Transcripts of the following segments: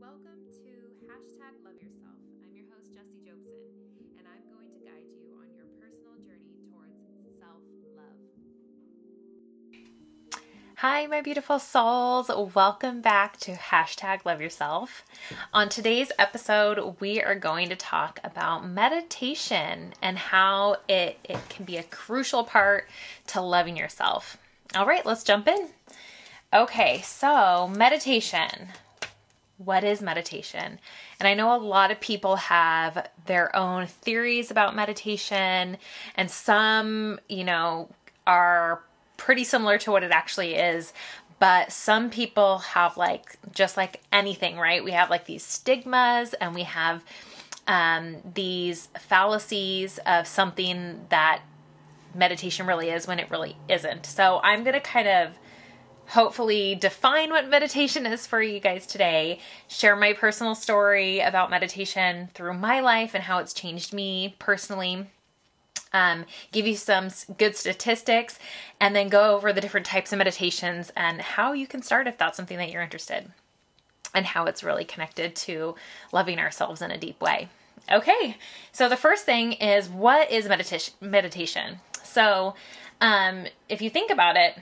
Welcome to hashtag love yourself. I'm your host, Jessie Jobson, and I'm going to guide you on your personal journey towards self love. Hi, my beautiful souls. Welcome back to hashtag love yourself. On today's episode, we are going to talk about meditation and how it, it can be a crucial part to loving yourself. All right, let's jump in. Okay, so meditation. What is meditation? And I know a lot of people have their own theories about meditation, and some, you know, are pretty similar to what it actually is. But some people have, like, just like anything, right? We have like these stigmas and we have um, these fallacies of something that meditation really is when it really isn't. So I'm going to kind of hopefully define what meditation is for you guys today, share my personal story about meditation through my life and how it's changed me personally. Um, give you some good statistics, and then go over the different types of meditations and how you can start if that's something that you're interested, and how it's really connected to loving ourselves in a deep way. Okay, so the first thing is what is meditation? Meditation. So, um, if you think about it,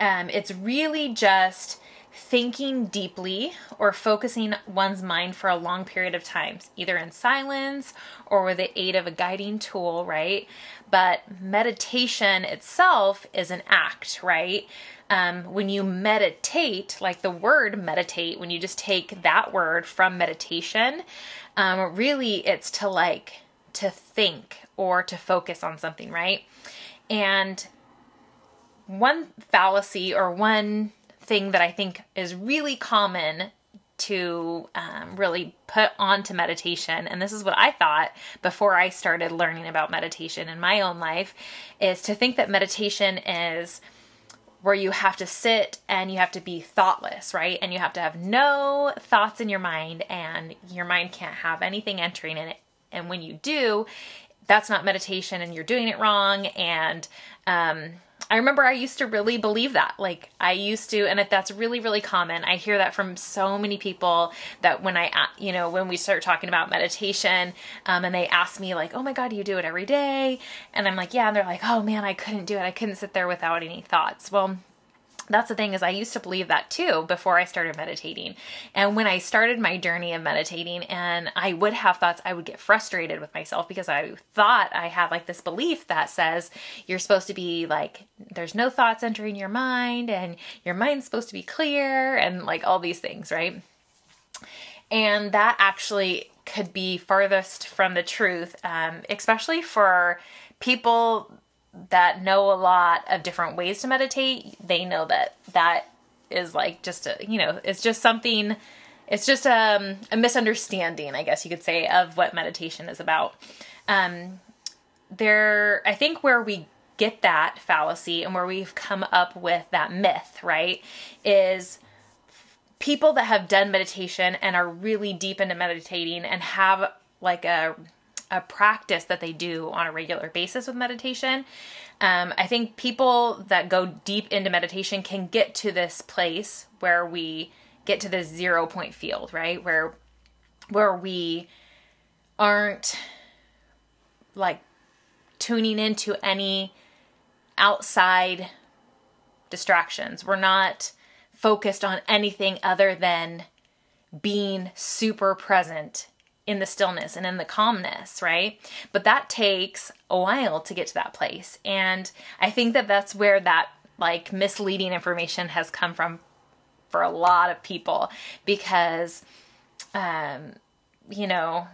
um, it's really just thinking deeply or focusing one's mind for a long period of time, either in silence or with the aid of a guiding tool, right? But meditation itself is an act, right? Um, when you meditate, like the word meditate, when you just take that word from meditation, um, really it's to like to think or to focus on something, right? And one fallacy or one thing that I think is really common to um, really put onto meditation, and this is what I thought before I started learning about meditation in my own life, is to think that meditation is where you have to sit and you have to be thoughtless, right? And you have to have no thoughts in your mind, and your mind can't have anything entering in it. And when you do, that's not meditation, and you're doing it wrong. And um, I remember I used to really believe that. Like I used to, and that's really, really common. I hear that from so many people that when I, you know, when we start talking about meditation, um, and they ask me like, "Oh my God, you do it every day?" And I'm like, "Yeah," and they're like, "Oh man, I couldn't do it. I couldn't sit there without any thoughts." Well, that's the thing is i used to believe that too before i started meditating. And when i started my journey of meditating and i would have thoughts i would get frustrated with myself because i thought i had like this belief that says you're supposed to be like there's no thoughts entering your mind and your mind's supposed to be clear and like all these things right? And that actually could be farthest from the truth um, especially for people that know a lot of different ways to meditate, they know that that is like just a, you know, it's just something it's just um, a misunderstanding, I guess you could say, of what meditation is about. Um, there, I think where we get that fallacy and where we've come up with that myth, right, is people that have done meditation and are really deep into meditating and have like a a practice that they do on a regular basis with meditation. Um, I think people that go deep into meditation can get to this place where we get to this zero point field, right? Where where we aren't like tuning into any outside distractions. We're not focused on anything other than being super present in the stillness and in the calmness, right? But that takes a while to get to that place. And I think that that's where that like misleading information has come from for a lot of people because um you know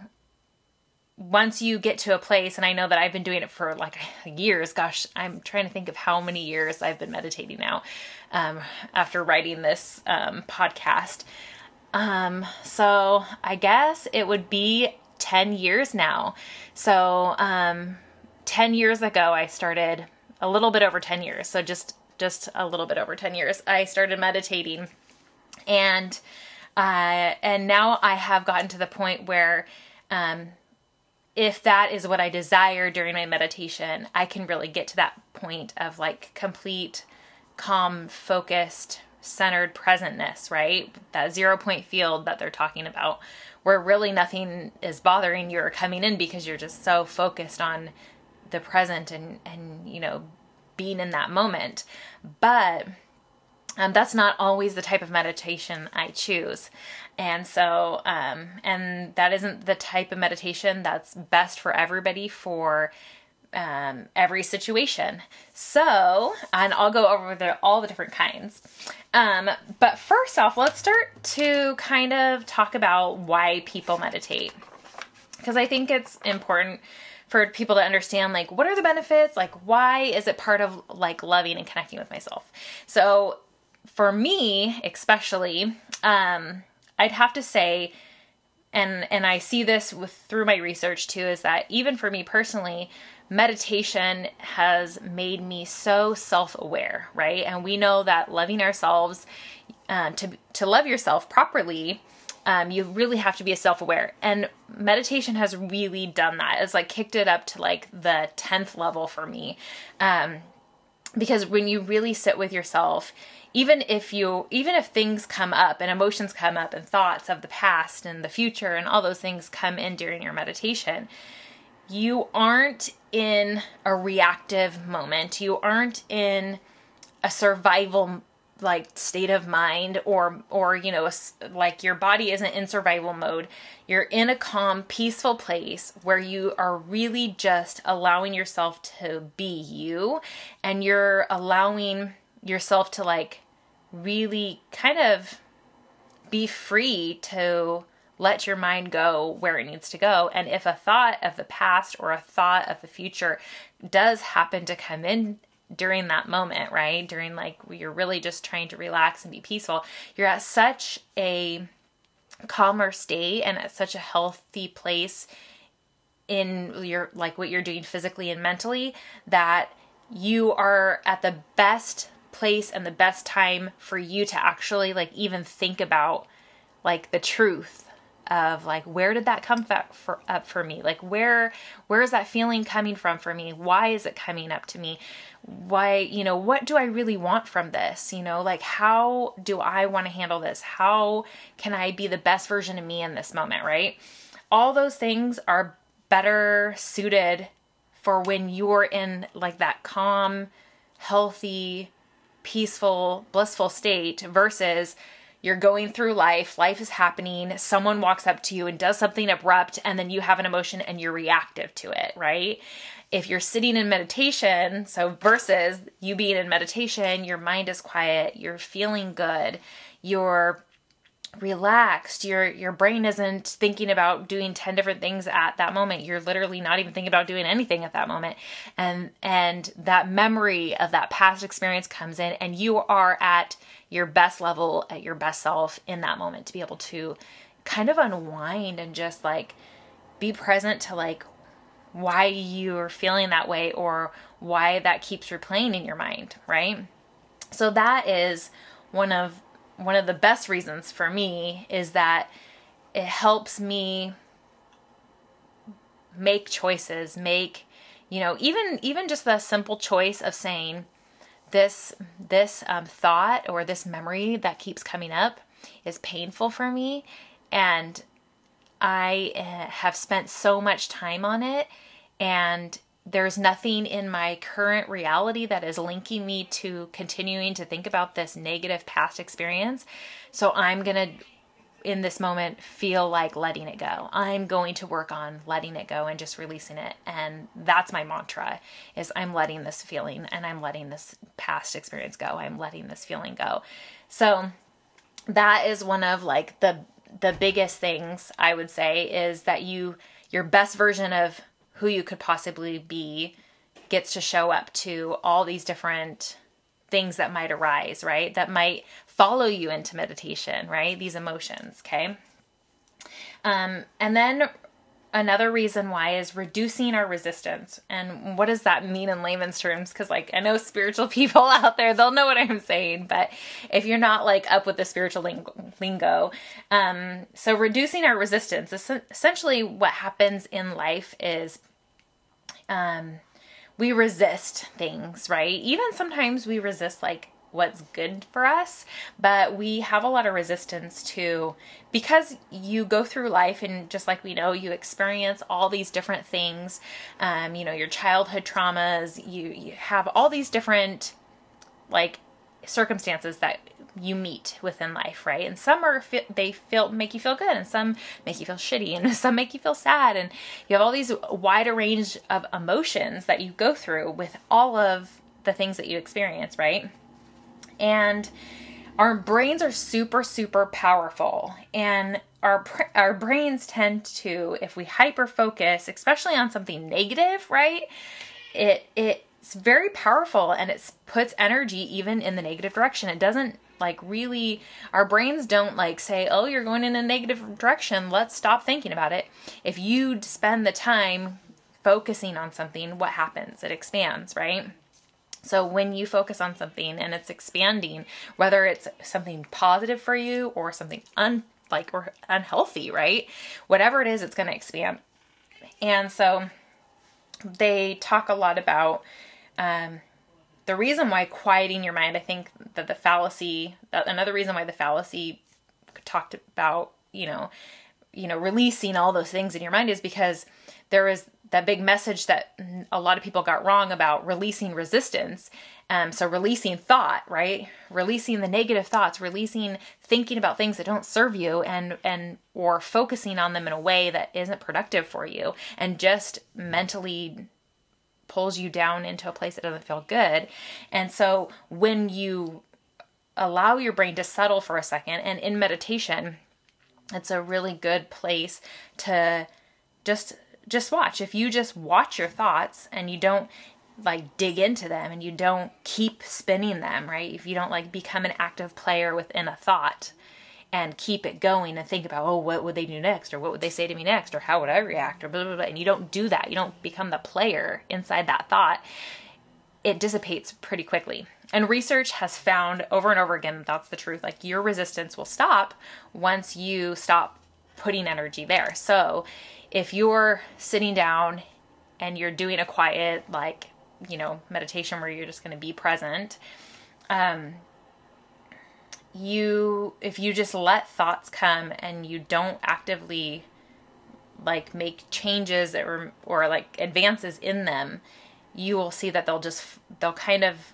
once you get to a place and I know that I've been doing it for like years gosh I'm trying to think of how many years I've been meditating now um, after writing this um, podcast um, so I guess it would be 10 years now. So, um, 10 years ago, I started a little bit over 10 years. So just, just a little bit over 10 years, I started meditating and, uh, and now I have gotten to the point where, um, if that is what I desire during my meditation, I can really get to that point of like complete, calm, focused centered presentness, right? That zero point field that they're talking about, where really nothing is bothering you or coming in because you're just so focused on the present and, and you know, being in that moment. But um, that's not always the type of meditation I choose. And so, um, and that isn't the type of meditation that's best for everybody for um, every situation. So, and I'll go over the, all the different kinds. Um, but first off, let's start to kind of talk about why people meditate. Because I think it's important for people to understand like what are the benefits like why is it part of like loving and connecting with myself so for me especially um i'd have to say and and i see this with through my research too is that even for me personally meditation has made me so self-aware right? And we know that loving ourselves um, to to love yourself properly um, you really have to be self-aware. And meditation has really done that. It's like kicked it up to like the 10th level for me. Um, because when you really sit with yourself even if you even if things come up and emotions come up and thoughts of the past and the future and all those things come in during your meditation you aren't in a reactive moment. You aren't in a survival like state of mind or or you know like your body isn't in survival mode you're in a calm peaceful place where you are really just allowing yourself to be you and you're allowing yourself to like really kind of be free to let your mind go where it needs to go. And if a thought of the past or a thought of the future does happen to come in during that moment, right? During like you're really just trying to relax and be peaceful, you're at such a calmer state and at such a healthy place in your like what you're doing physically and mentally that you are at the best place and the best time for you to actually like even think about like the truth of like where did that come for, up for me? Like where where is that feeling coming from for me? Why is it coming up to me? Why you know what do i really want from this? You know like how do i want to handle this? How can i be the best version of me in this moment right? All those things are better suited for when you're in like that calm healthy peaceful blissful state versus you're going through life, life is happening, someone walks up to you and does something abrupt, and then you have an emotion and you're reactive to it, right? If you're sitting in meditation, so versus you being in meditation, your mind is quiet, you're feeling good, you're relaxed your your brain isn't thinking about doing 10 different things at that moment you're literally not even thinking about doing anything at that moment and and that memory of that past experience comes in and you are at your best level at your best self in that moment to be able to kind of unwind and just like be present to like why you're feeling that way or why that keeps replaying in your mind, right? So that is one of one of the best reasons for me is that it helps me make choices, make you know, even even just the simple choice of saying this this um, thought or this memory that keeps coming up is painful for me. And i uh, have spent so much time on it. And there's nothing in my current reality that is linking me to continuing to think about this negative past experience. So i'm going to in this moment feel like letting it go. I'm going to work on letting it go and just releasing it. And that's my mantra is I'm letting this feeling and I'm letting this past experience go. I'm letting this feeling go. So that is one of like the the biggest things I would say is that you your best version of who you could possibly be gets to show up to all these different things that might arise, right? That might follow you into meditation, right? These emotions, okay? Um, and then another reason why is reducing our resistance. And what does that mean in layman's terms? Because, like, I know spiritual people out there, they'll know what I'm saying, but if you're not like up with the spiritual lingo, um, so reducing our resistance, essentially, what happens in life is, um, we resist things, right? Even sometimes we resist like what's good for us, but we have a lot of resistance to because you go through life and just like we know, you experience all these different things. Um, you know, your childhood traumas, you you have all these different like circumstances that you meet within life, right? And some are they feel make you feel good, and some make you feel shitty, and some make you feel sad, and you have all these wider range of emotions that you go through with all of the things that you experience, right? And our brains are super super powerful, and our our brains tend to, if we hyper focus, especially on something negative, right? It it it's very powerful and it puts energy even in the negative direction. It doesn't like really our brains don't like say, "Oh, you're going in a negative direction. Let's stop thinking about it." If you spend the time focusing on something, what happens? It expands, right? So when you focus on something and it's expanding, whether it's something positive for you or something un like or unhealthy, right? Whatever it is, it's going to expand. And so they talk a lot about um, the reason why quieting your mind, I think that the fallacy, that another reason why the fallacy talked about, you know, you know, releasing all those things in your mind is because there is that big message that a lot of people got wrong about releasing resistance. Um, so releasing thought, right? Releasing the negative thoughts, releasing thinking about things that don't serve you, and and or focusing on them in a way that isn't productive for you, and just mentally pulls you down into a place that doesn't feel good. And so when you allow your brain to settle for a second and in meditation, it's a really good place to just just watch. If you just watch your thoughts and you don't like dig into them and you don't keep spinning them, right? If you don't like become an active player within a thought, and keep it going and think about, oh, what would they do next? Or what would they say to me next? Or how would I react? Or blah, blah, blah. And you don't do that. You don't become the player inside that thought. It dissipates pretty quickly. And research has found over and over again that that's the truth. Like your resistance will stop once you stop putting energy there. So if you're sitting down and you're doing a quiet, like, you know, meditation where you're just going to be present, um, you if you just let thoughts come and you don't actively like make changes or or like advances in them you will see that they'll just they'll kind of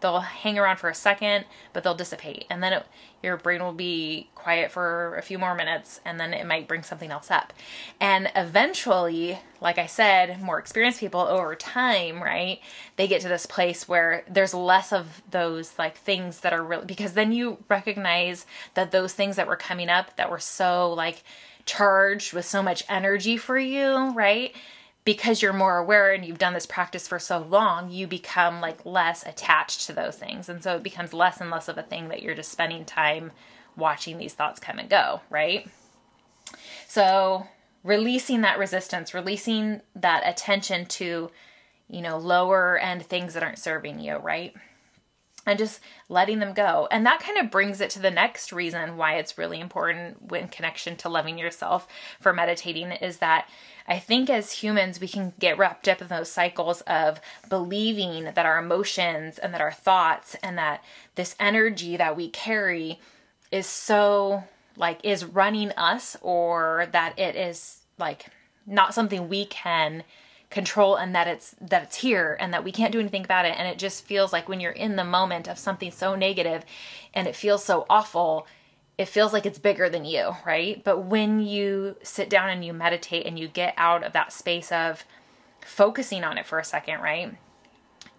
they'll hang around for a second, but they'll dissipate. And then it, your brain will be quiet for a few more minutes, and then it might bring something else up. And eventually, like I said, more experienced people over time, right? They get to this place where there's less of those like things that are really, because then you recognize that those things that were coming up that were so like charged with so much energy for you, right? Because you're more aware and you've done this practice for so long, you become like less attached to those things. And so it becomes less and less of a thing that you're just spending time watching these thoughts come and go, right? So releasing that resistance, releasing that attention to, you know, lower end things that aren't serving you, right? and just letting them go. And that kind of brings it to the next reason why it's really important in connection to loving yourself for meditating is that I think as humans, we can get wrapped up in those cycles of believing that our emotions and that our thoughts and that this energy that we carry is so like is running us or that it is like not something we can control and that it's that it's here and that we can't do anything about it. And it just feels like when you're in the moment of something so negative and it feels so awful it feels like it's bigger than you right but when you sit down and you meditate and you get out of that space of focusing on it for a second right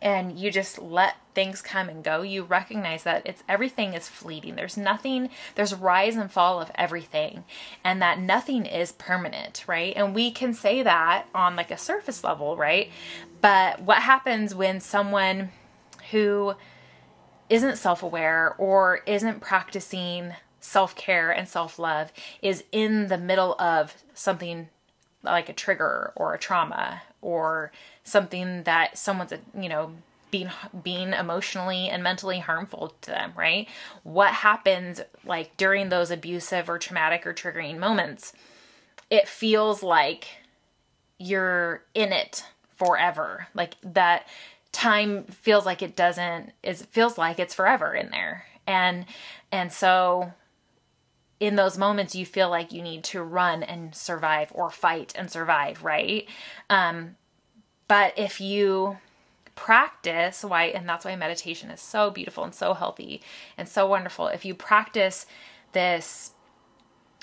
and you just let things come and go, you recognize that it's everything is fleeting. There's nothing, there's rise and fall of everything, and that nothing is permanent, right? And we can say that on like a surface level, right? But what happens when someone who isn't self aware or isn't practicing self care and self love is in the middle of something like a trigger or a trauma or something that someone's you know being being emotionally and mentally harmful to them right? What happens like during those abusive or traumatic or triggering moments it feels like you're in it forever. Like that time feels like it doesn't it feels like it's forever in there. And and so in those moments you feel like you need to run and survive or fight and survive right? Um but if you practice why and that's why meditation is so beautiful and so healthy and so wonderful. If you practice this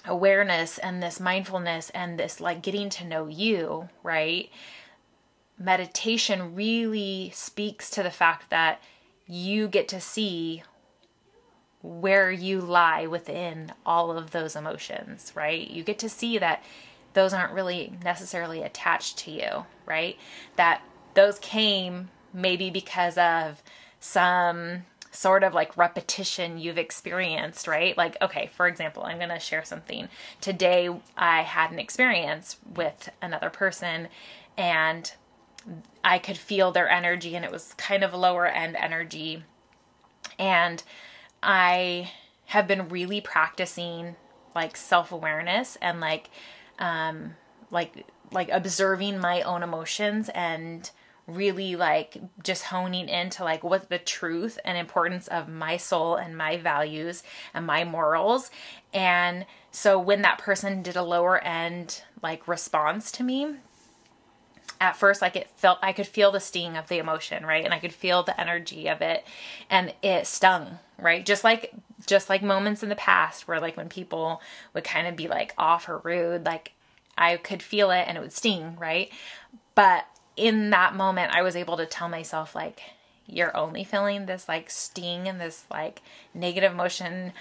awareness and this mindfulness and this like getting to know you right meditation really speaks to the fact that you get to see where you lie within all of those emotions, right? You get to see that those aren't really necessarily attached to you, right? That those came maybe because of some sort of like repetition you've experienced, right? Like, okay, for example, I'm going to share something. Today, I had an experience with another person and I could feel their energy, and it was kind of lower end energy. And I have been really practicing like self awareness and like, um, like, like observing my own emotions and really like just honing into like what the truth and importance of my soul and my values and my morals. And so when that person did a lower end like response to me at first like it felt I could feel the sting of the emotion, right? And I could feel the energy of it and it stung, right? Just like just like moments in the past where like when people would kind of be like off or rude, like I could feel it and it would sting, right? But in that moment I was able to tell myself like you're only feeling this like sting and this like negative emotion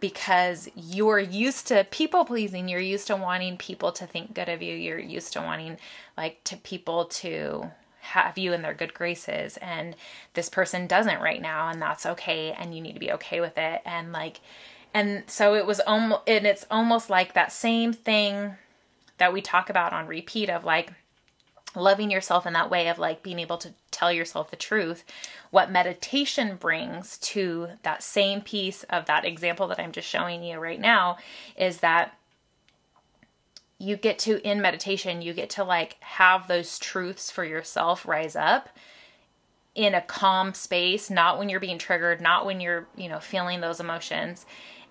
because you're used to people pleasing you're used to wanting people to think good of you you're used to wanting like to people to have you in their good graces and this person doesn't right now and that's okay and you need to be okay with it and like and so it was almost and it's almost like that same thing that we talk about on repeat of like loving yourself in that way of like being able to tell yourself the truth, what meditation brings to that same piece of that example that I'm just showing you right now is that you get to, in meditation, you get to like have those truths for yourself rise up in a calm space, not when you're being triggered, not when you're, you know, feeling those emotions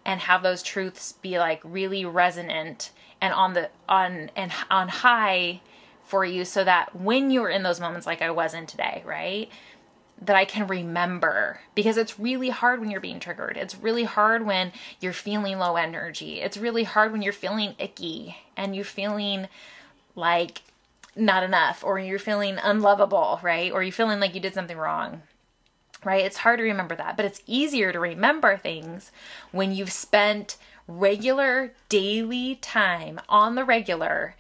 and have those truths be like really resonant and on the on and on high for you so that when you're in those moments like I was in today, right? That I can remember because it's really hard when you're being triggered. It's really hard when you're feeling low energy. It's really hard when you're feeling icky and you're feeling like not enough or you're feeling unlovable, right? Or you're feeling like you did something wrong right? It's hard to remember that, but it's easier to remember things when you've spent regular daily time on the regular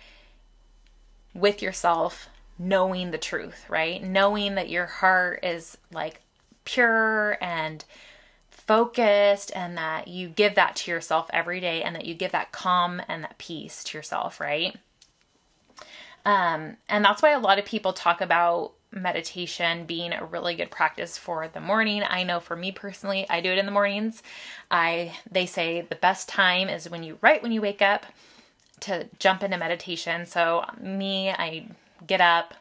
with yourself knowing the truth, right? Knowing that your heart is like pure and focused and that you give that to yourself every day and that you give that calm and that peace to yourself, right? Um, and that's why a lot of people talk about meditation being a really good practice for the morning. I know for me personally, I do it in the mornings. I they say the best time is when you right when you wake up to jump into meditation. So me, I get up,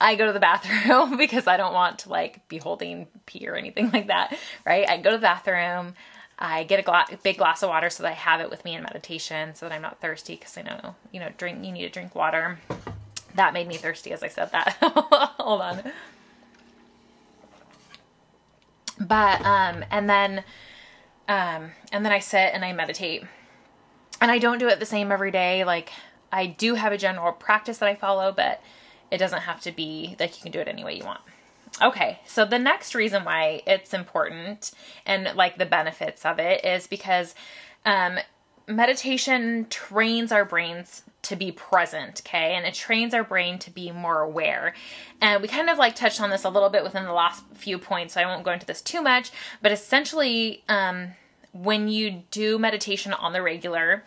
I go to the bathroom because I don't want to like be holding pee or anything like that, right? I go to the bathroom, I get a gla- big glass of water so that I have it with me in meditation so that I'm not thirsty because I know, you know, drink you need to drink water. That made me thirsty as I said that. Hold on. But um and then um and then I sit and I meditate and I don't do it the same every day. Like I do have a general practice that I follow, but it doesn't have to be like you can do it any way you want. Okay, so the next reason why it's important and like the benefits of it is because um, meditation trains our brains to be present, okay? And it trains our brain to be more aware. And we kind of like touched on this a little bit within the last few points, so I won't go into this too much, but essentially, um, when you do meditation on the regular,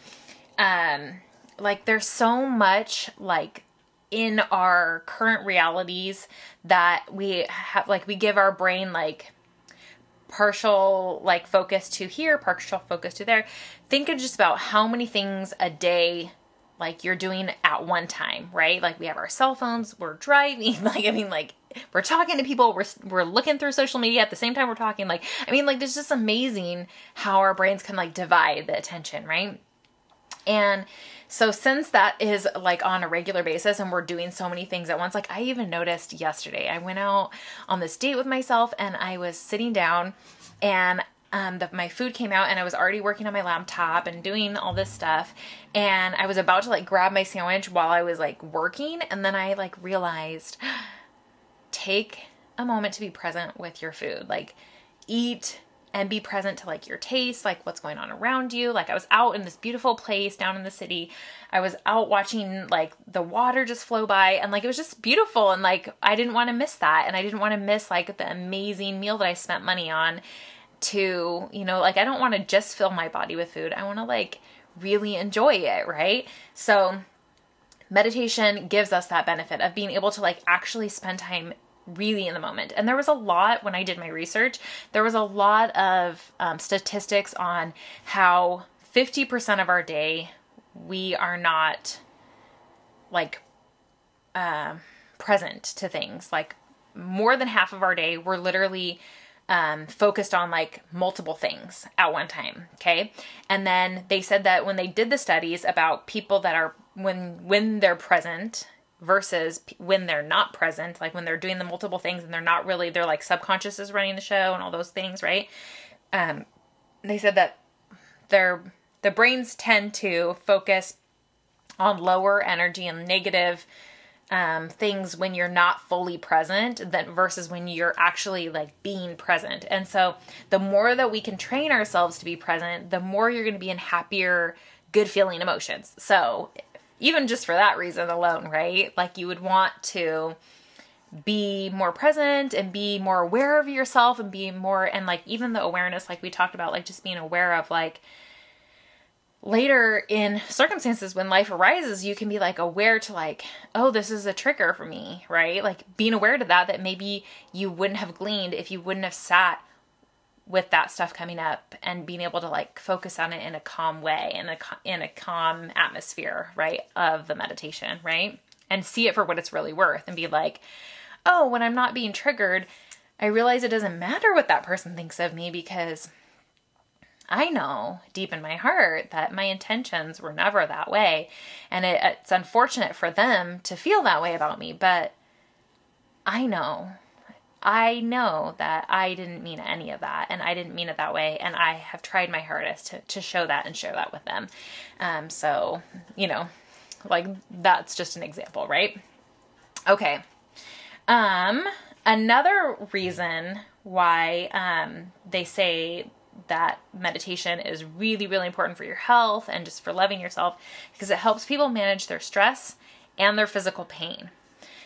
um, like there's so much like in our current realities that we have like we give our brain like partial like focus to here, partial focus to there. Think of just about how many things a day like you're doing at one time, right? Like we have our cell phones, we're driving, like I mean like we're talking to people, we're we're looking through social media at the same time we're talking like I mean like it's just amazing how our brains can like divide the attention, right? And so since that is like on a regular basis and we're doing so many things at once, like I even noticed yesterday, I went out on this date with myself and I was sitting down and um, my food came out and I was already working on my laptop and doing all this stuff. And I was about to like grab my sandwich while I was like working. And then I like realized take a moment to be present with your food. Like eat and be present to like your taste, like what's going on around you. Like I was out in this beautiful place down in the city. I was out watching like the water just flow by and like it was just beautiful and like I didn't want to miss that and I didn't want to miss like the amazing meal that I spent money on to, you know, like I don't want to just fill my body with food. I want to like really enjoy it, right? So meditation gives us that benefit of being able to like actually spend time really in the moment. And there was a lot when I did my research, there was a lot of um, statistics on how 50% of our day we are not like uh, present to things. Like more than half of our day, we're literally um, focused on like multiple things at one time. Okay. And then they said that when they did the studies about people that are when when they're present versus when they're not present, like when they're doing the multiple things and they're not really, they're like subconscious is running the show and all those things, right? Um, they said that their the brains tend to focus on lower energy and negative um, things when you're not fully present than versus when you're actually like being present. And so the more that we can train ourselves to be present, the more you're going to be in happier, good feeling emotions. So even just for that reason alone, right? Like you would want to be more present and be more aware of yourself and be more and like even the awareness like we talked about like just being aware of like later in circumstances when life arises you can be like aware to like oh this is a trigger for me right? Like being aware to that that maybe you wouldn't have gleaned if you wouldn't have sat with that stuff coming up and being able to like focus on it in a calm way in a in a calm atmosphere right of the meditation right? And see it for what it's really worth and be like oh when i'm not being triggered i realize it doesn't matter what that person thinks of me because I know deep in my heart that my intentions were never that way. And it, it's unfortunate for them to feel that way about me, but I know I know that I didn't mean any of that and I didn't mean it that way. And I have tried my hardest to, to show that and share that with them. Um, so, you know, like that's just an example, right? Okay. Um, another reason why um, they say that meditation is really, really important for your health and just for loving yourself because it helps people manage their stress and their physical pain.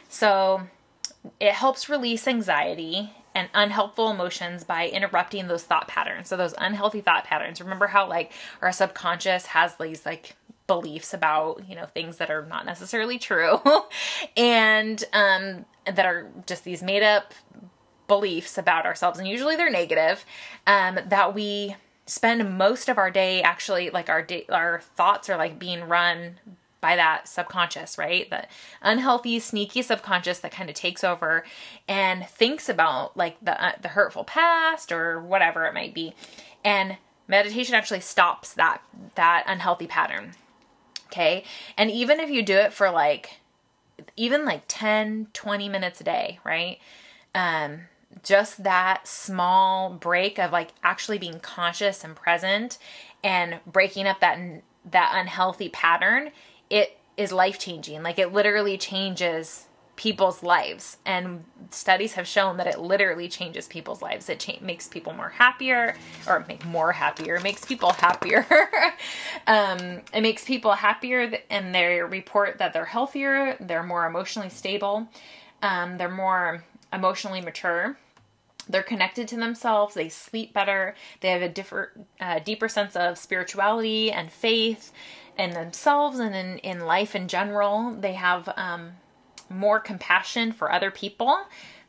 So, it helps release anxiety and unhelpful emotions by interrupting those thought patterns. So those unhealthy thought patterns. Remember how like our subconscious has these like beliefs about, you know, things that are not necessarily true and um that are just these made up beliefs about ourselves and usually they're negative um that we spend most of our day actually like our day our thoughts are like being run by that subconscious, right? The unhealthy, sneaky subconscious that kind of takes over and thinks about like the uh, the hurtful past or whatever it might be. And meditation actually stops that that unhealthy pattern. Okay? And even if you do it for like even like 10, 20 minutes a day, right? Um just that small break of like actually being conscious and present and breaking up that that unhealthy pattern it is life changing. Like it literally changes people's lives. And studies have shown that it literally changes people's lives. It cha- makes people more happier or make more happier it makes people happier. Um, it makes people happier and they report that they're healthier they're more emotionally stable um, they're more emotionally mature they're connected to themselves they sleep better they have a different uh, deeper sense of spirituality and faith in themselves and in, in life in general. They have um, more compassion for other people.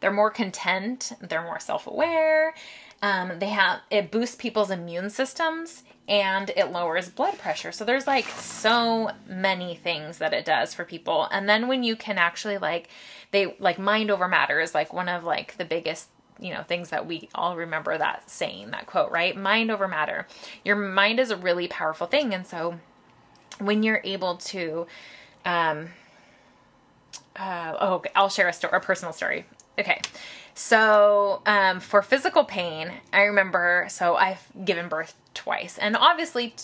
They're more content. They're more self aware. um, they have it boosts people's immune systems and it lowers blood pressure. So there's like so many things that it does for people. And then when you can actually like they like mind over matter is like one of like the biggest you know things that we all remember that saying that quote right? Mind over matter. Your mind is a really powerful thing and so when you're able to um uh, oh okay, i'll share a story a personal story. Okay so, um, for physical pain, I remember, so I've given birth twice. And obviously,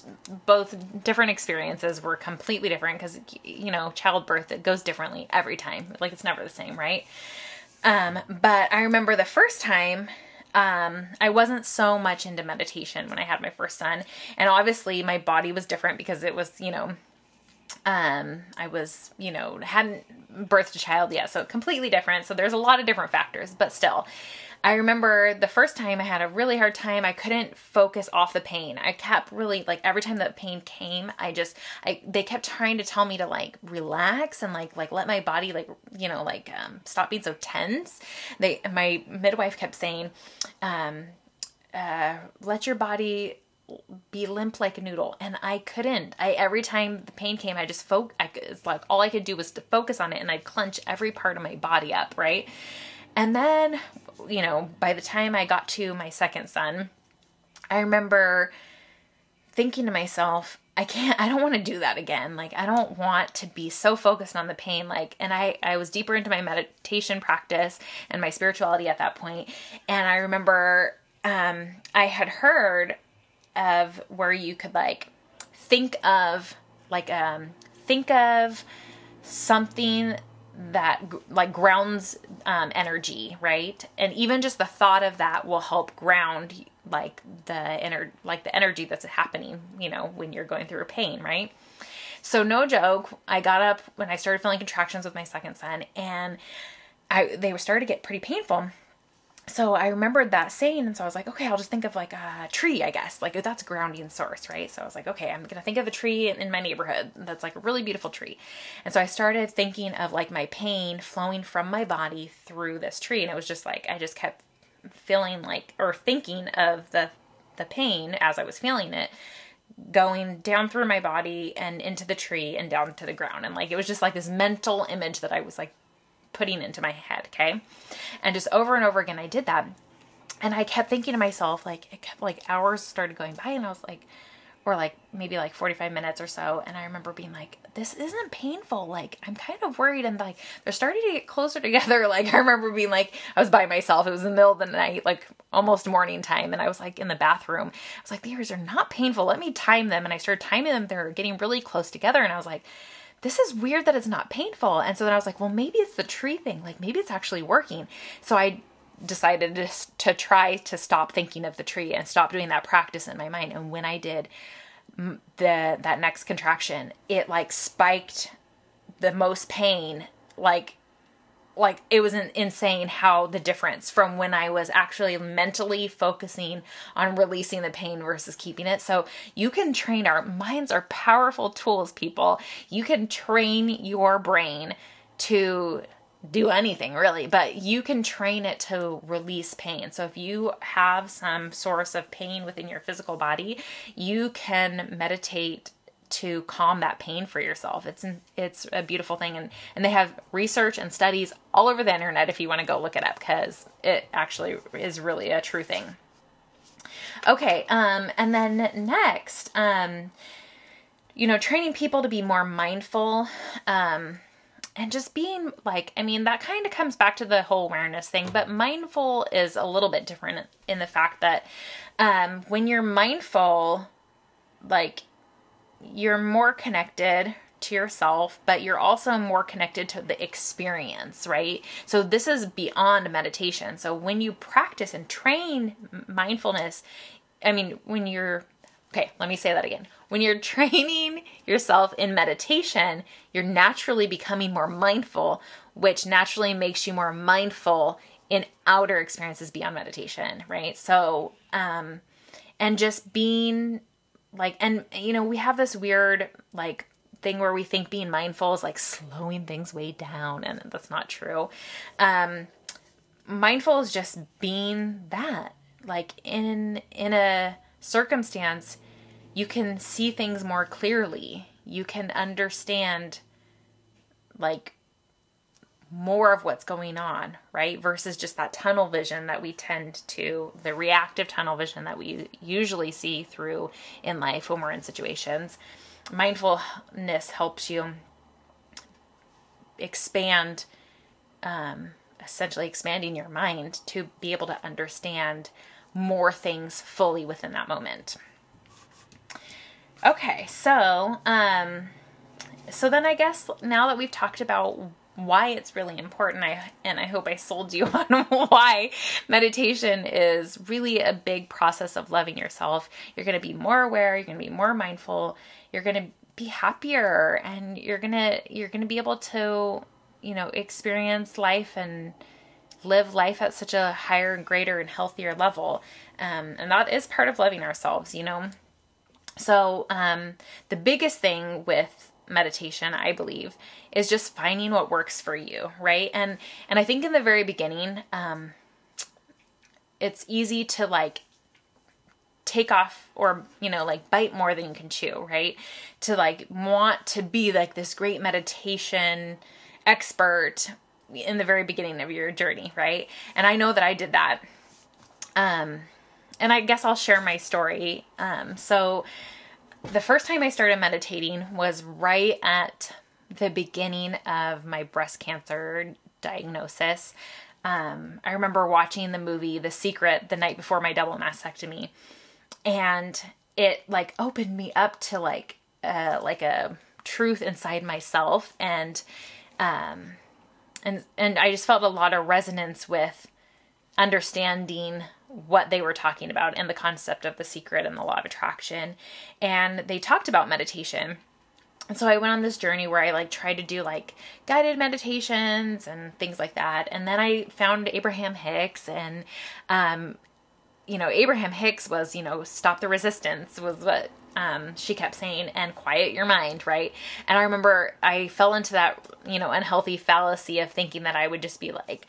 both different experiences were completely different because, you know, childbirth, it goes differently every time. Like, it's never the same, right? Um, but I remember the first time um, I wasn't so much into meditation when I had my first son. And obviously, my body was different because it was, you know, um, I was, you know, hadn't birthed a child yet, so completely different. So there's a lot of different factors, but still. I remember the first time I had a really hard time. I couldn't focus off the pain. I kept really like every time the pain came, I just I they kept trying to tell me to like relax and like like let my body like you know like um, stop being so tense. They my midwife kept saying, um, uh, let your body be limp like a noodle and i couldn't. I every time the pain came i just it's like all i could do was to focus on it and i'd clench every part of my body up right? And then you know by the time i got to my second son i remember thinking to myself i can't i don't want to do that again like i don't want to be so focused on the pain like and i i was deeper into my meditation practice and my spirituality at that point and i remember um i had heard of where you could like think of like um think of something that like grounds um, energy right? And even just the thought of that will help ground like the inner like the energy that's happening you know when you're going through a pain right? So no joke i got up when i started feeling contractions with my second son and i they were starting to get pretty painful so I remembered that saying, and so I was like, okay, I'll just think of like a tree, I guess. Like that's grounding source, right? So I was like, okay, I'm gonna think of a tree in, my neighborhood that's like a really beautiful tree. And so I started thinking of like my pain flowing from my body through this tree, and it was just like I just kept feeling like or thinking of the the pain as I was feeling it going down through my body and into the tree and down to the ground and like it was just like this mental image that I was like putting into my head, okay? And just over and over again, I did that. And I kept thinking to myself, like, it kept like hours started going by, and I was like, or like maybe like 45 minutes or so. And I remember being like, this isn't painful. Like, I'm kind of worried. And like, they're starting to get closer together. Like, I remember being like, I was by myself. It was in the middle of the night, like almost morning time. And I was like in the bathroom. I was like, these are not painful. Let me time them. And I started timing them. They're getting really close together. And I was like, this is weird that it's not painful. And so then I was like, well, maybe it's the tree thing. Like maybe it's actually working. So I decided to, to try to stop thinking of the tree and stop doing that practice in my mind. And when I did the that next contraction, it like spiked the most pain like like it was insane how the difference from when I was actually mentally focusing on releasing the pain versus keeping it. So you can train our minds are powerful tools, people. You can train your brain to do anything really, but you can train it to release pain. So if you have some source of pain within your physical body, you can meditate to calm that pain for yourself. It's it's a beautiful thing and and they have research and studies all over the internet if you want to go look it up cuz it actually is really a true thing. Okay, um and then next, um you know, training people to be more mindful um and just being like i mean that kind of comes back to the whole awareness thing but mindful is a little bit different in the fact that um, when you're mindful like you're more connected to yourself, but you're also more connected to the experience, right? So this is beyond meditation. So when you practice and train mindfulness, I mean, when you're Okay, let me say that again. When you're training yourself in meditation, you're naturally becoming more mindful, which naturally makes you more mindful in outer experiences beyond meditation, right? So, um, and just being like and you know we have this weird like thing where we think being mindful is like slowing things way down and that's not true. Um mindful is just being that. Like in in a circumstance you can see things more clearly. You can understand like more of what's going on, right? Versus just that tunnel vision that we tend to, the reactive tunnel vision that we usually see through in life when we're in situations. Mindfulness helps you expand, um, essentially expanding your mind to be able to understand more things fully within that moment. Okay, so um, so then I guess now that we've talked about why it's really important I and I hope I sold you on why meditation is really a big process of loving yourself. You're going to be more aware, you're going to be more mindful, you're going to be happier and you're going to you're going to be able to, you know, experience life and live life at such a higher and greater and healthier level. Um, and that is part of loving ourselves, you know. So, um, the biggest thing with meditation, I believe, is just finding what works for you, right? And and I think in the very beginning, um, it's easy to like take off or you know like bite more than you can chew right? To like want to be like this great meditation expert in the very beginning of your journey right? And i know that i did that. Um and i guess i'll share my story. Um so the first time I started meditating was right at the beginning of my breast cancer diagnosis. Um, I remember watching the movie The Secret the night before my double mastectomy, and it like opened me up to like uh, like a truth inside myself, and um, and and I just felt a lot of resonance with understanding what they were talking about and the concept of the secret and the law of attraction. And they talked about meditation. And so I went on this journey where I like tried to do like guided meditations and things like that. And then I found Abraham Hicks and um you know, Abraham Hicks was, you know, stop the resistance was what um, she kept saying, and quiet your mind, right? And I remember I fell into that, you know, unhealthy fallacy of thinking that I would just be like,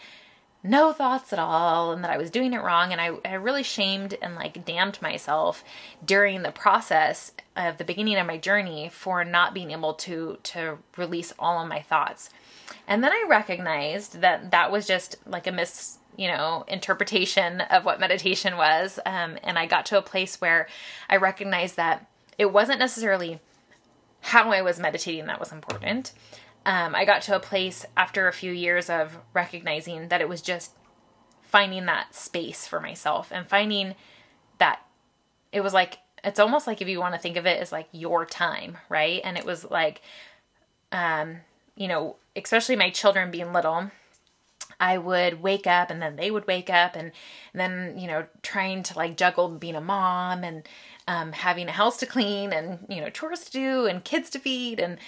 no thoughts at all and that I was doing it wrong and I, I really shamed and like damned myself during the process of the beginning of my journey for not being able to to release all of my thoughts. And then I recognized that that was just like a mis you know interpretation of what meditation was um, and I got to a place where I recognized that it wasn't necessarily how I was meditating that was important um, I got to a place after a few years of recognizing that it was just finding that space for myself and finding that it was like it's almost like if you want to think of it as like your time, right? And it was like um, you know, especially my children being little, I would wake up and then they would wake up and, and then, you know, trying to like juggle being a mom and um, having a house to clean and, you know, chores to do and kids to feed and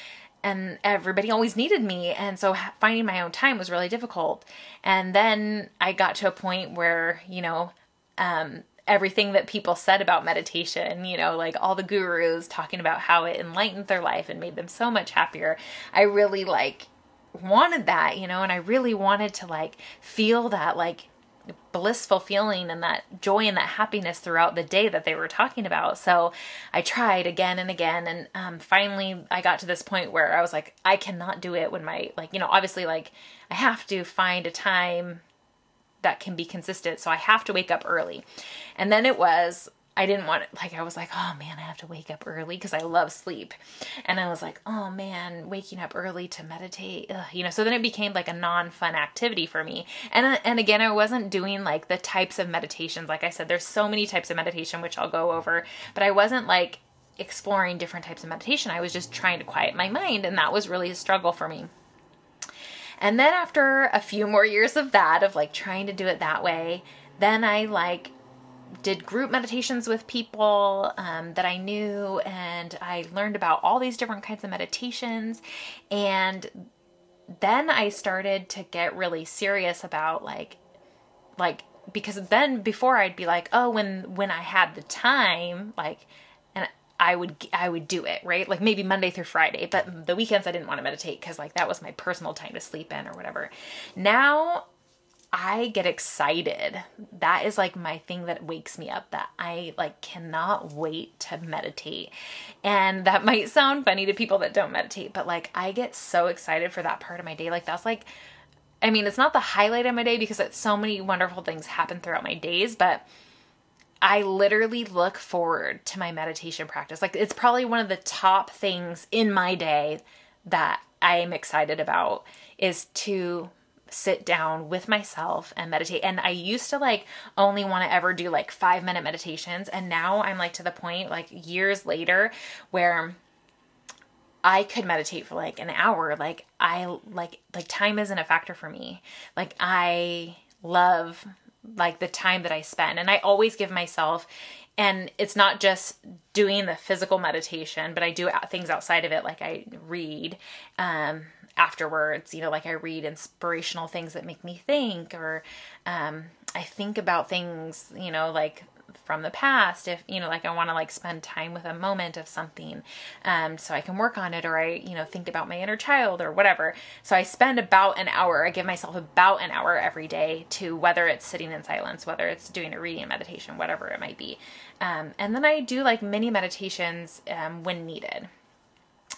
and everybody always needed me and so finding my own time was really difficult. And then i got to a point where you know um, everything that people said about meditation you know like all the gurus talking about how it enlightened their life and made them so much happier i really like wanted that you know and i really wanted to like feel that like blissful feeling and that joy and that happiness throughout the day that they were talking about. So I tried again and again. And um, finally, I got to this point where I was like, I cannot do it when my, like, you know, obviously, like, I have to find a time that can be consistent. So I have to wake up early. And then it was I didn't want it. Like, I was like, oh man, I have to wake up early because I love sleep. And I was like, oh man, waking up early to meditate, ugh, you know. So then it became like a non fun activity for me. And uh, and again, I wasn't doing like the types of meditations. Like I said, there's so many types of meditation which I'll go over, but I wasn't like exploring different types of meditation. I was just trying to quiet my mind, and that was really a struggle for me. And then after a few more years of that, of like trying to do it that way, then I like did group meditations with people um, that I knew, and I learned about all these different kinds of meditations. And then I started to get really serious about like, like because then before I'd be like, oh, when when I had the time, like, and I would I would do it right, like maybe Monday through Friday, but the weekends I didn't want to meditate because like that was my personal time to sleep in or whatever. Now I get excited. That is like my thing that wakes me up that I like cannot wait to meditate. And that might sound funny to people that don't meditate, but like I get so excited for that part of my day. Like that's like I mean, it's not the highlight of my day because it's so many wonderful things happen throughout my days, but I literally look forward to my meditation practice. Like it's probably one of the top things in my day that I'm excited about is to sit down with myself and meditate. And I used to like only want to ever do like 5 minute meditations and now I'm like to the point like years later where I could meditate for like an hour. Like I like like time isn't a factor for me. Like I love like the time that I spend and I always give myself and it's not just doing the physical meditation, but I do things outside of it like I read um afterwards, you know, like I read inspirational things that make me think or um I think about things, you know, like from the past if you know like i want to like spend time with a moment of something um so i can work on it or i you know think about my inner child or whatever. So i spend about an hour i give myself about an hour every day to whether it's sitting in silence whether it's doing a reading meditation whatever it might be. Um, and then i do like mini meditations um, when needed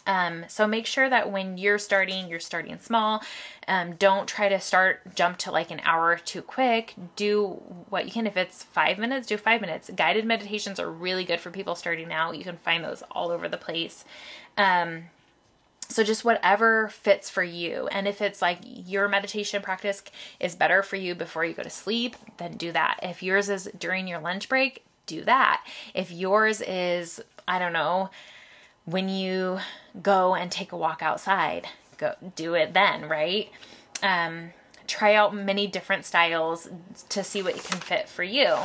um, so make sure that when you're starting, you're starting small. Um, don't try to start jump to like an hour too quick. Do what you can. If it's five minutes, do five minutes. Guided meditations are really good for people starting out. You can find those all over the place. Um, so just whatever fits for you. And if it's like your meditation practice is better for you before you go to sleep, then do that. If yours is during your lunch break, do that. If yours is, I don't know, when you go and take a walk outside, go do it then, right? Um, try out many different styles to see what can fit for you.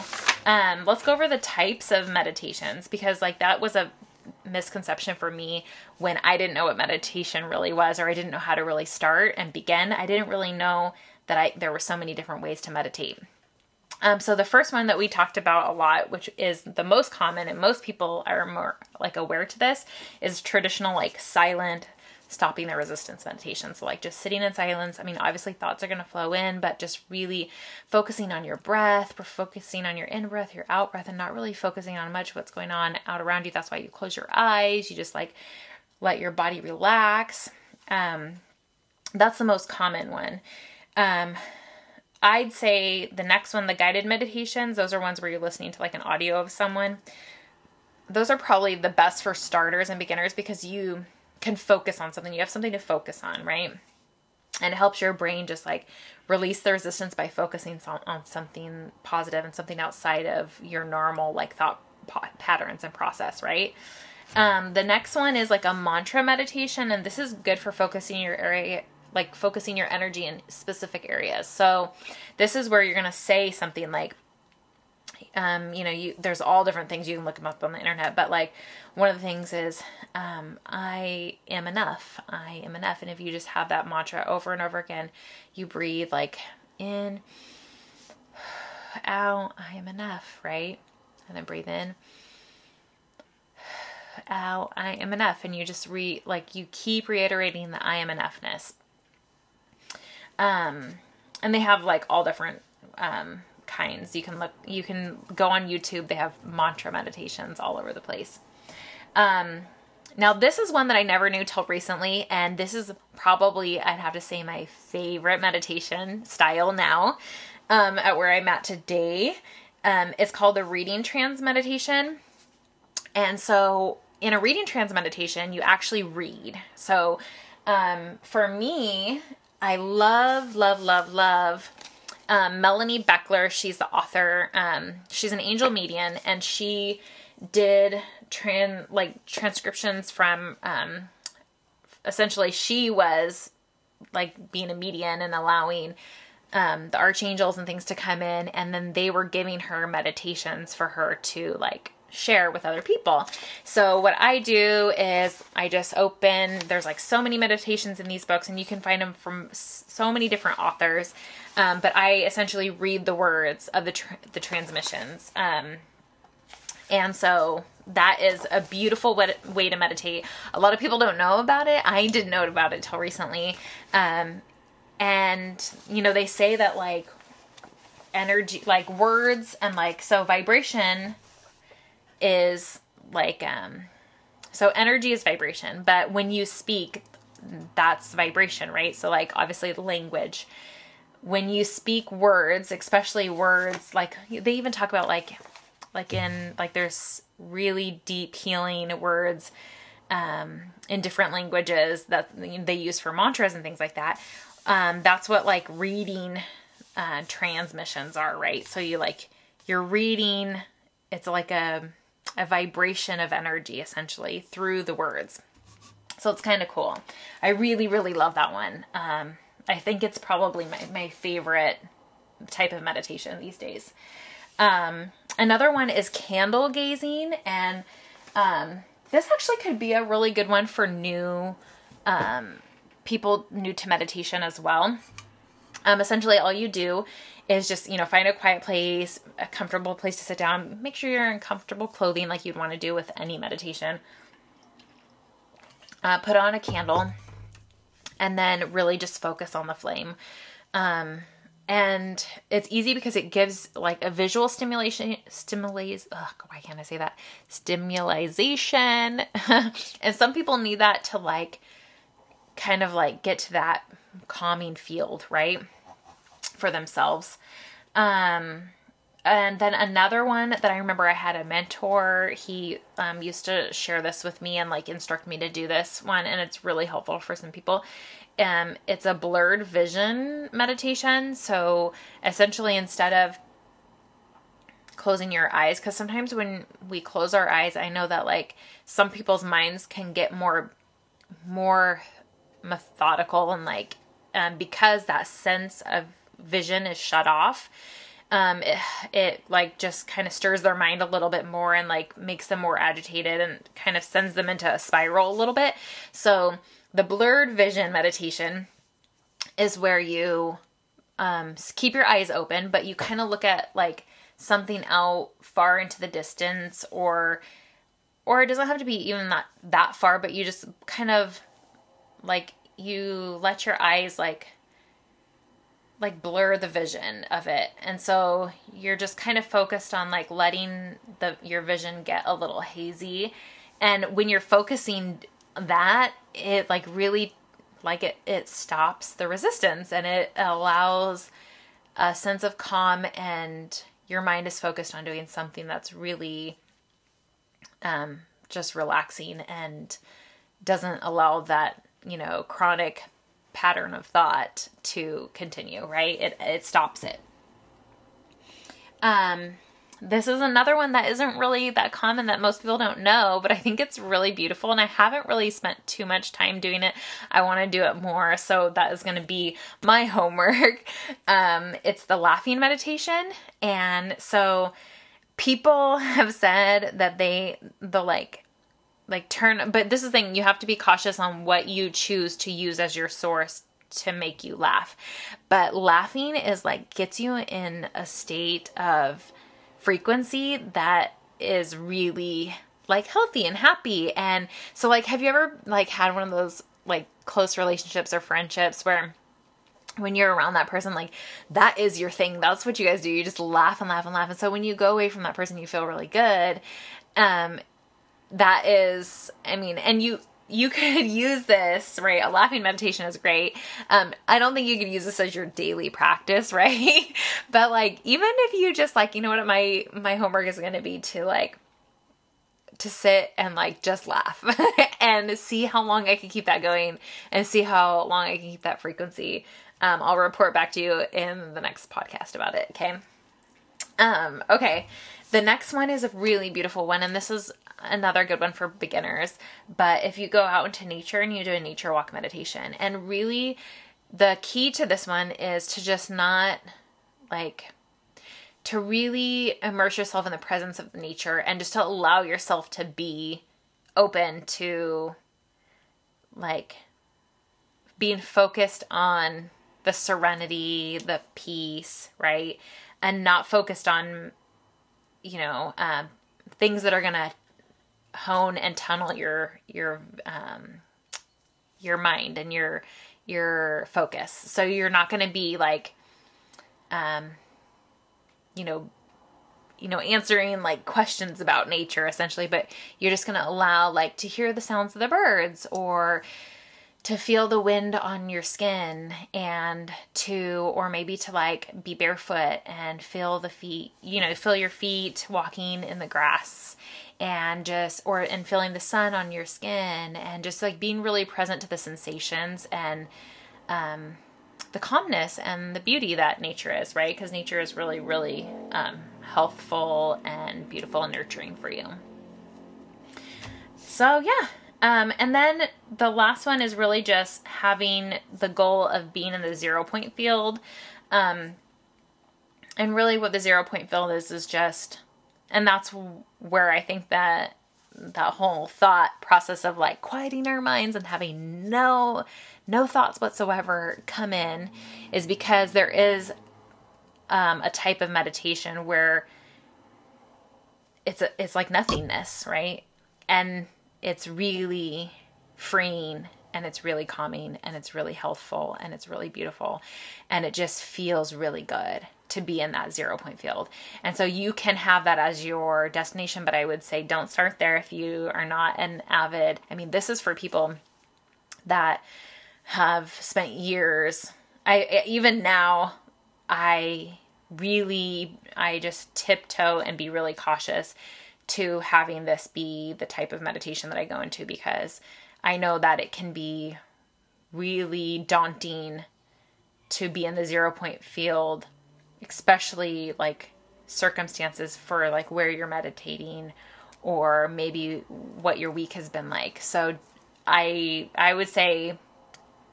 Um, let's go over the types of meditations because, like, that was a misconception for me when I didn't know what meditation really was or I didn't know how to really start and begin. I didn't really know that I there were so many different ways to meditate. Um, so the first one that we talked about a lot, which is the most common and most people are more like aware to this, is traditional like silent stopping the resistance meditation. So like just sitting in silence. I mean, obviously thoughts are going to flow in, but just really focusing on your breath, focusing on your in breath, your out breath, and not really focusing on much what's going on out around you. That's why you close your eyes. You just like let your body relax. Um, that's the most common one. Um, I'd say the next one, the guided meditations, those are ones where you're listening to like an audio of someone. Those are probably the best for starters and beginners because you can focus on something. You have something to focus on, right? And it helps your brain just like release the resistance by focusing on something positive and something outside of your normal like thought patterns and process, right? Um, the next one is like a mantra meditation, and this is good for focusing your area like focusing your energy in specific areas. So this is where you're going to say something like um, you know, you there's all different things you can look them up on the internet, but like one of the things is um, I am enough. I am enough. And if you just have that mantra over and over again, you breathe like in, out, I am enough, right? And then breathe in, out, I am enough. And you just re like you keep reiterating the I am enoughness. Um, and they have like all different um, kinds. You can look, you can go on YouTube. They have mantra meditations all over the place. Um, now this is one that I never knew till recently, and this is probably I'd have to say my favorite meditation style now. Um, at where I'm at today, um, it's called the reading trans meditation, and so in a reading trans meditation, you actually read. So um, for me, I love, love, love, love um, Melanie Beckler. She's the author. Um, she's an angel medium, and she did tran like transcriptions from. Um, essentially, she was like being a medium and allowing um, the archangels and things to come in, and then they were giving her meditations for her to like share with other people. So what I do is I just open there's like so many meditations in these books and you can find them from so many different authors. Um, but I essentially read the words of the tra- the transmissions. Um, and so that is a beautiful way to, meditate. A lot of people don't know about it. I didn't know about it till recently. Um, and you know they say that like energy like words and like so vibration is like um so energy is vibration but when you speak that's vibration right? So like obviously language. When you speak words especially words like they even talk about like like in like there's really deep healing words um in different languages that they use for mantras and things like that. Um that's what like reading uh, transmissions are, right? So you like you're reading, it's like a a vibration of energy essentially through the words. So it's kind of cool. I really, really love that one. Um, I think it's probably my, my favorite type of meditation these days. Um, another one is candle gazing, and um, this actually could be a really good one for new um, people new to meditation as well. Um, essentially, all you do is just, you know, find a quiet place, a comfortable place to sit down. Make sure you're in comfortable clothing like you'd want to do with any meditation. Uh, put on a candle and then really just focus on the flame. Um, and it's easy because it gives like a visual stimulation stimulates ugh, why can't i say that stimulation and some people need that to like kind of like get to that calming field, right? For themselves. Um, and then another one that I remember I had a mentor, he um, used to share this with me and like instruct me to do this one, and it's really helpful for some people. Um, it's a blurred vision meditation. So essentially, instead of closing your eyes, because sometimes when we close our eyes, I know that like some people's minds can get more, more methodical and like um, because that sense of vision is shut off um, it, it like just kind of stirs their mind a little bit more and like makes them more agitated and kind of sends them into a spiral a little bit. So the blurred vision meditation is where you um, keep your eyes open but you kind of look at like something out far into the distance or or it doesn't have to be even that that far but you just kind of like you let your eyes like like blur the vision of it. And so you're just kind of focused on like letting the your vision get a little hazy. And when you're focusing that it like really like it it stops the resistance and it allows a sense of calm and your mind is focused on doing something that's really um just relaxing and doesn't allow that you know, chronic pattern of thought to continue, right? It it stops it. Um this is another one that isn't really that common that most people don't know, but I think it's really beautiful and I haven't really spent too much time doing it. I want to do it more, so that is going to be my homework. Um it's the laughing meditation and so people have said that they the like like turn but this is the thing you have to be cautious on what you choose to use as your source to make you laugh but laughing is like gets you in a state of frequency that is really like healthy and happy and so like have you ever like had one of those like close relationships or friendships where when you're around that person, like that is your thing. That's what you guys do. You just laugh and laugh and laugh. And so when you go away from that person, you feel really good. Um, that is, I mean, and you you could use this, right? A laughing meditation is great. Um, I don't think you could use this as your daily practice, right? but like, even if you just like, you know what, my my homework is going to be to like to sit and like just laugh and see how long I can keep that going and see how long I can keep that frequency. Um, I'll report back to you in the next podcast about it. Okay. Um, okay. The next one is a really beautiful one, and this is another good one for beginners. But if you go out into nature and you do a nature walk meditation, and really the key to this one is to just not like to really immerse yourself in the presence of nature and just to allow yourself to be open to like being focused on the serenity, the peace, right? And not focused on, you know, um, things that are going to hone and tunnel your your um your mind and your your focus. So you're not going to be like um you know, you know, answering like questions about nature essentially, but you're just going to allow like to hear the sounds of the birds or to feel the wind on your skin and to or maybe to like be barefoot and feel the feet, you know, feel your feet walking in the grass and just or and feeling the sun on your skin and just like being really present to the sensations and um the calmness and the beauty that nature is, right? Because nature is really, really um, healthful and beautiful and nurturing for you. So, yeah. Um, and then the last one is really just having the goal of being in the zero point field. Um, and really, what the zero point field is, is just, and that's where I think that that whole thought process of like quieting our minds and having no no thoughts whatsoever come in is because there is um, a type of meditation where it's a, it's like nothingness, right? And it's really freeing and it's really calming and it's really healthful and it's really beautiful and it just feels really good to be in that zero point field. And so you can have that as your destination, but I would say don't start there if you are not an avid. I mean, this is for people that have spent years. I even now I really I just tiptoe and be really cautious to having this be the type of meditation that I go into because I know that it can be really daunting to be in the zero point field, especially like circumstances for like where you're meditating or maybe what your week has been like. So I I would say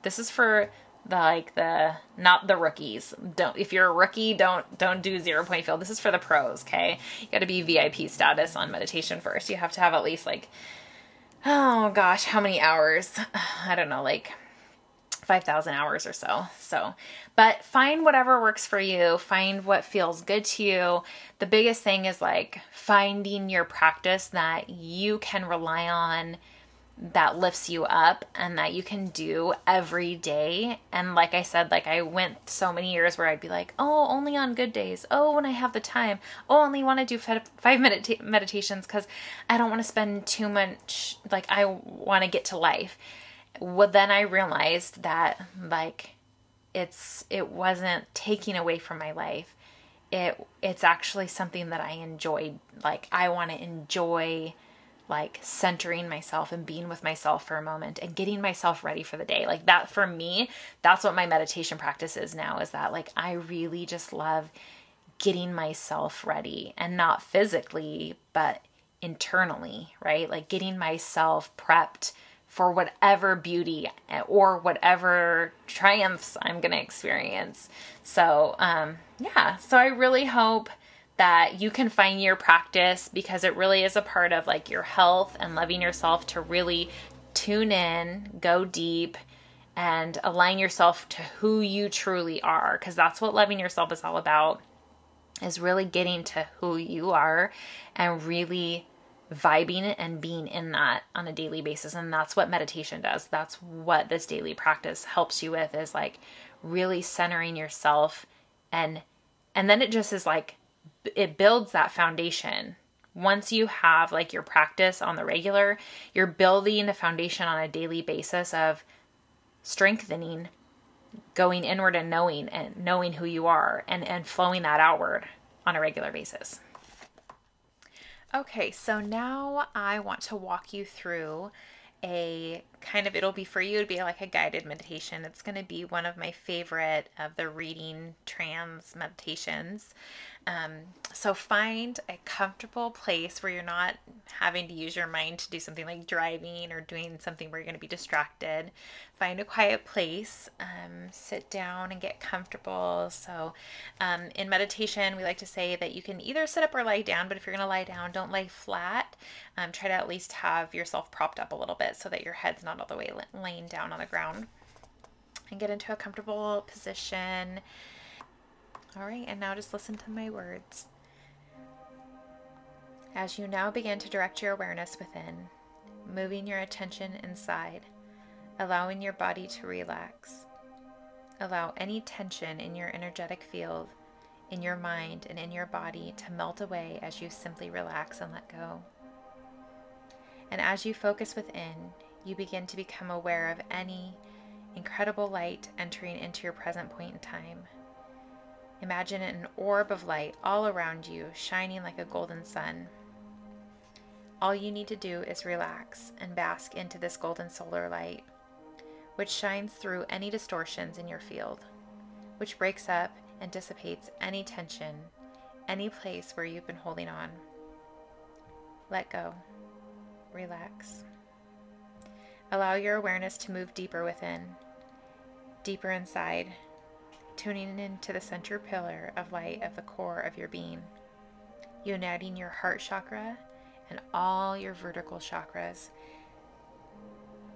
this is for the like the not the rookies. Don't if you're a rookie, don't don't do zero point field. This is for the pros, okay? You got to be VIP status on meditation first. You have to have at least like oh gosh, how many hours? I don't know, like 5,000 hours or so. So, but find whatever works for you, find what feels good to you. The biggest thing is like finding your practice that you can rely on that lifts you up and that you can do every day. And like I said, like I went so many years where I'd be like, oh, only on good days. Oh, when I have the time. Oh, only want to do five minute meditations because I don't want to spend too much, like, I want to get to life. Well, then I realized that, like, it's, it wasn't taking away from my life. It, it's actually something that I enjoyed. Like, I want to enjoy like centering myself and being with myself for a moment and getting myself ready for the day. Like that for me, that's what my meditation practice is now is that like I really just love getting myself ready and not physically, but internally, right? Like getting myself prepped for whatever beauty or whatever triumphs I'm going to experience. So, um yeah, so I really hope that you can find your practice because it really is a part of like your health and loving yourself to really tune in, go deep, and align yourself to who you truly are because that's what loving yourself is all about is really getting to who you are and really vibing and being in that on a daily basis and that's what meditation does. That's what this daily practice helps you with is like really centering yourself and and then it just is like it builds that foundation. Once you have like your practice on the regular you're building a foundation on a daily basis of strengthening going inward and knowing and knowing who you are and and flowing that outward on a regular basis okay so now i want to walk you through a kind of it'll be for you it'd be like a guided meditation. It's going to be one of my favorite of the reading trans meditations um, so find a comfortable place where you're not having to use your mind to do something like driving or doing something where you're going to be distracted. Find a quiet place, um, sit down and get comfortable. So um, in meditation, we like to say that you can either sit up or lie down, but if you're going to lie down, don't lay flat. Um, try to at least have yourself propped up a little bit so that your head's not all the way laying down on the ground. And get into a comfortable position all right, and now just listen to my words. As you now begin to direct your awareness within, moving your attention inside, allowing your body to relax. Allow any tension in your energetic field, in your mind and in your body to melt away as you simply relax and let go. And as you focus within, you begin to become aware of any incredible light entering into your present point in time. Imagine an orb of light all around you, shining like a golden sun. All you need to do is relax and bask into this golden solar light, which shines through any distortions in your field, which breaks up and dissipates any tension, any place where you've been holding on. Let go. Relax. Allow your awareness to move deeper within, deeper inside, tuning into the center pillar of light of the core of your being, uniting your heart chakra and all your vertical chakras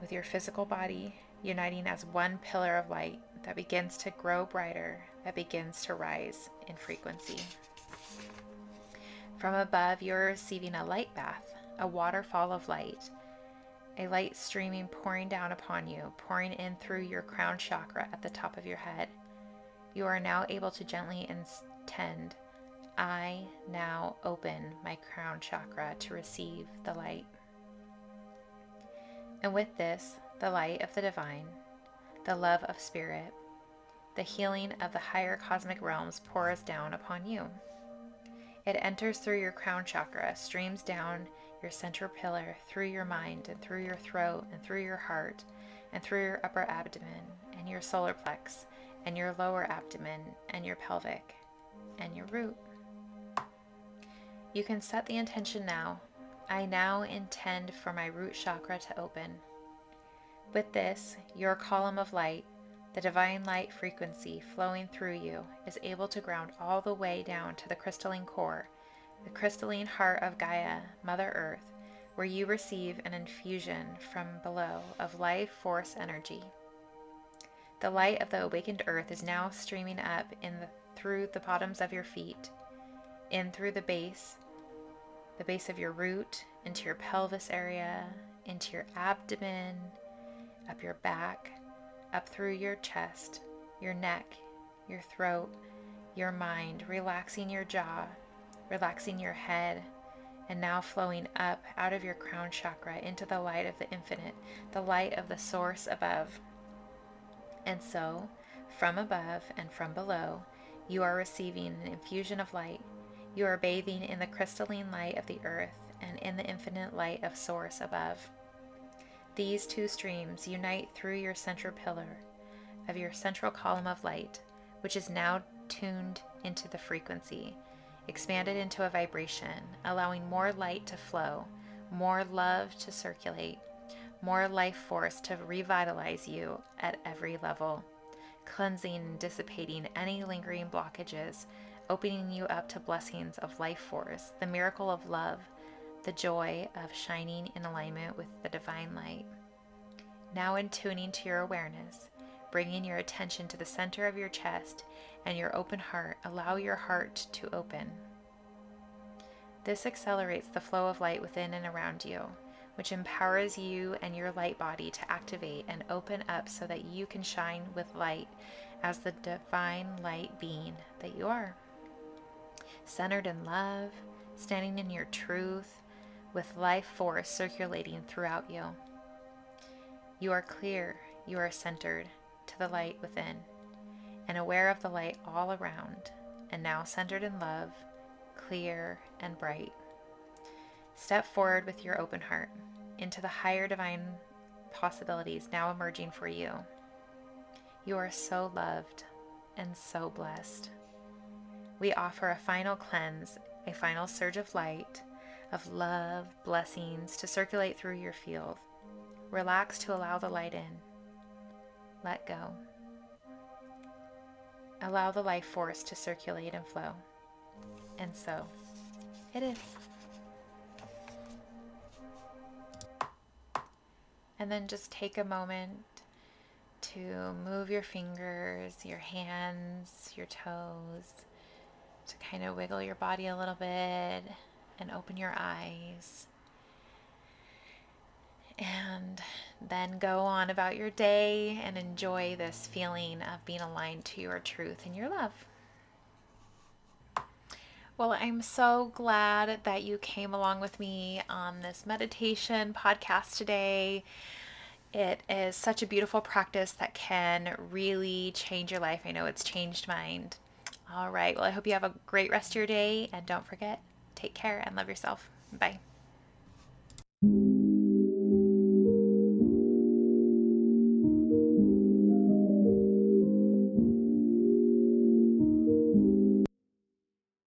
with your physical body, uniting as one pillar of light that begins to grow brighter, that begins to rise in frequency. From above, you're receiving a light bath, a waterfall of light, a light streaming pouring down upon you, pouring in through your crown chakra at the top of your head. You are now able to gently intend, I now open my crown chakra to receive the light. And with this, the light of the divine, the love of spirit, the healing of the higher cosmic realms pours down upon you. It enters through your crown chakra, streams down your center pillar, through your mind, and through your throat, and through your heart, and through your upper abdomen, and your solar plex, and your lower abdomen, and your pelvic, and your root. You can set the intention now. I now intend for my root chakra to open. With this, your column of light, the divine light frequency flowing through you, is able to ground all the way down to the crystalline core, the crystalline heart of Gaia, Mother Earth, where you receive an infusion from below of life force energy. The light of the awakened earth is now streaming up in the, through the bottoms of your feet, in through the base, the base of your root, into your pelvis area, into your abdomen, up your back, up through your chest, your neck, your throat, your mind, relaxing your jaw, relaxing your head, and now flowing up out of your crown chakra into the light of the infinite, the light of the source above. And so, from above and from below, you are receiving an infusion of light. You are bathing in the crystalline light of the earth and in the infinite light of Source above. These two streams unite through your central pillar of your central column of light, which is now tuned into the frequency, expanded into a vibration, allowing more light to flow, more love to circulate, more life force to revitalize you at every level, cleansing and dissipating any lingering blockages, opening you up to blessings of life force, the miracle of love, the joy of shining in alignment with the divine light. Now, in tuning to your awareness, bringing your attention to the center of your chest and your open heart, allow your heart to open. This accelerates the flow of light within and around you which empowers you and your light body to activate and open up so that you can shine with light as the divine light being that you are. Centered in love, standing in your truth, with life force circulating throughout you. You are clear, you are centered to the light within, and aware of the light all around, and now centered in love, clear and bright. Step forward with your open heart into the higher divine possibilities now emerging for you. You are so loved and so blessed. We offer a final cleanse, a final surge of light, of love, blessings to circulate through your field. Relax to allow the light in. Let go. Allow the life force to circulate and flow. And so it is. And then just take a moment to move your fingers, your hands, your toes, to kind of wiggle your body a little bit and open your eyes. And then go on about your day and enjoy this feeling of being aligned to your truth and your love. Well, I'm so glad that you came along with me on this meditation podcast today. It is such a beautiful practice that can really change your life. I know it's changed mine. All right. Well, I hope you have a great rest of your day. And don't forget, take care and love yourself. Bye.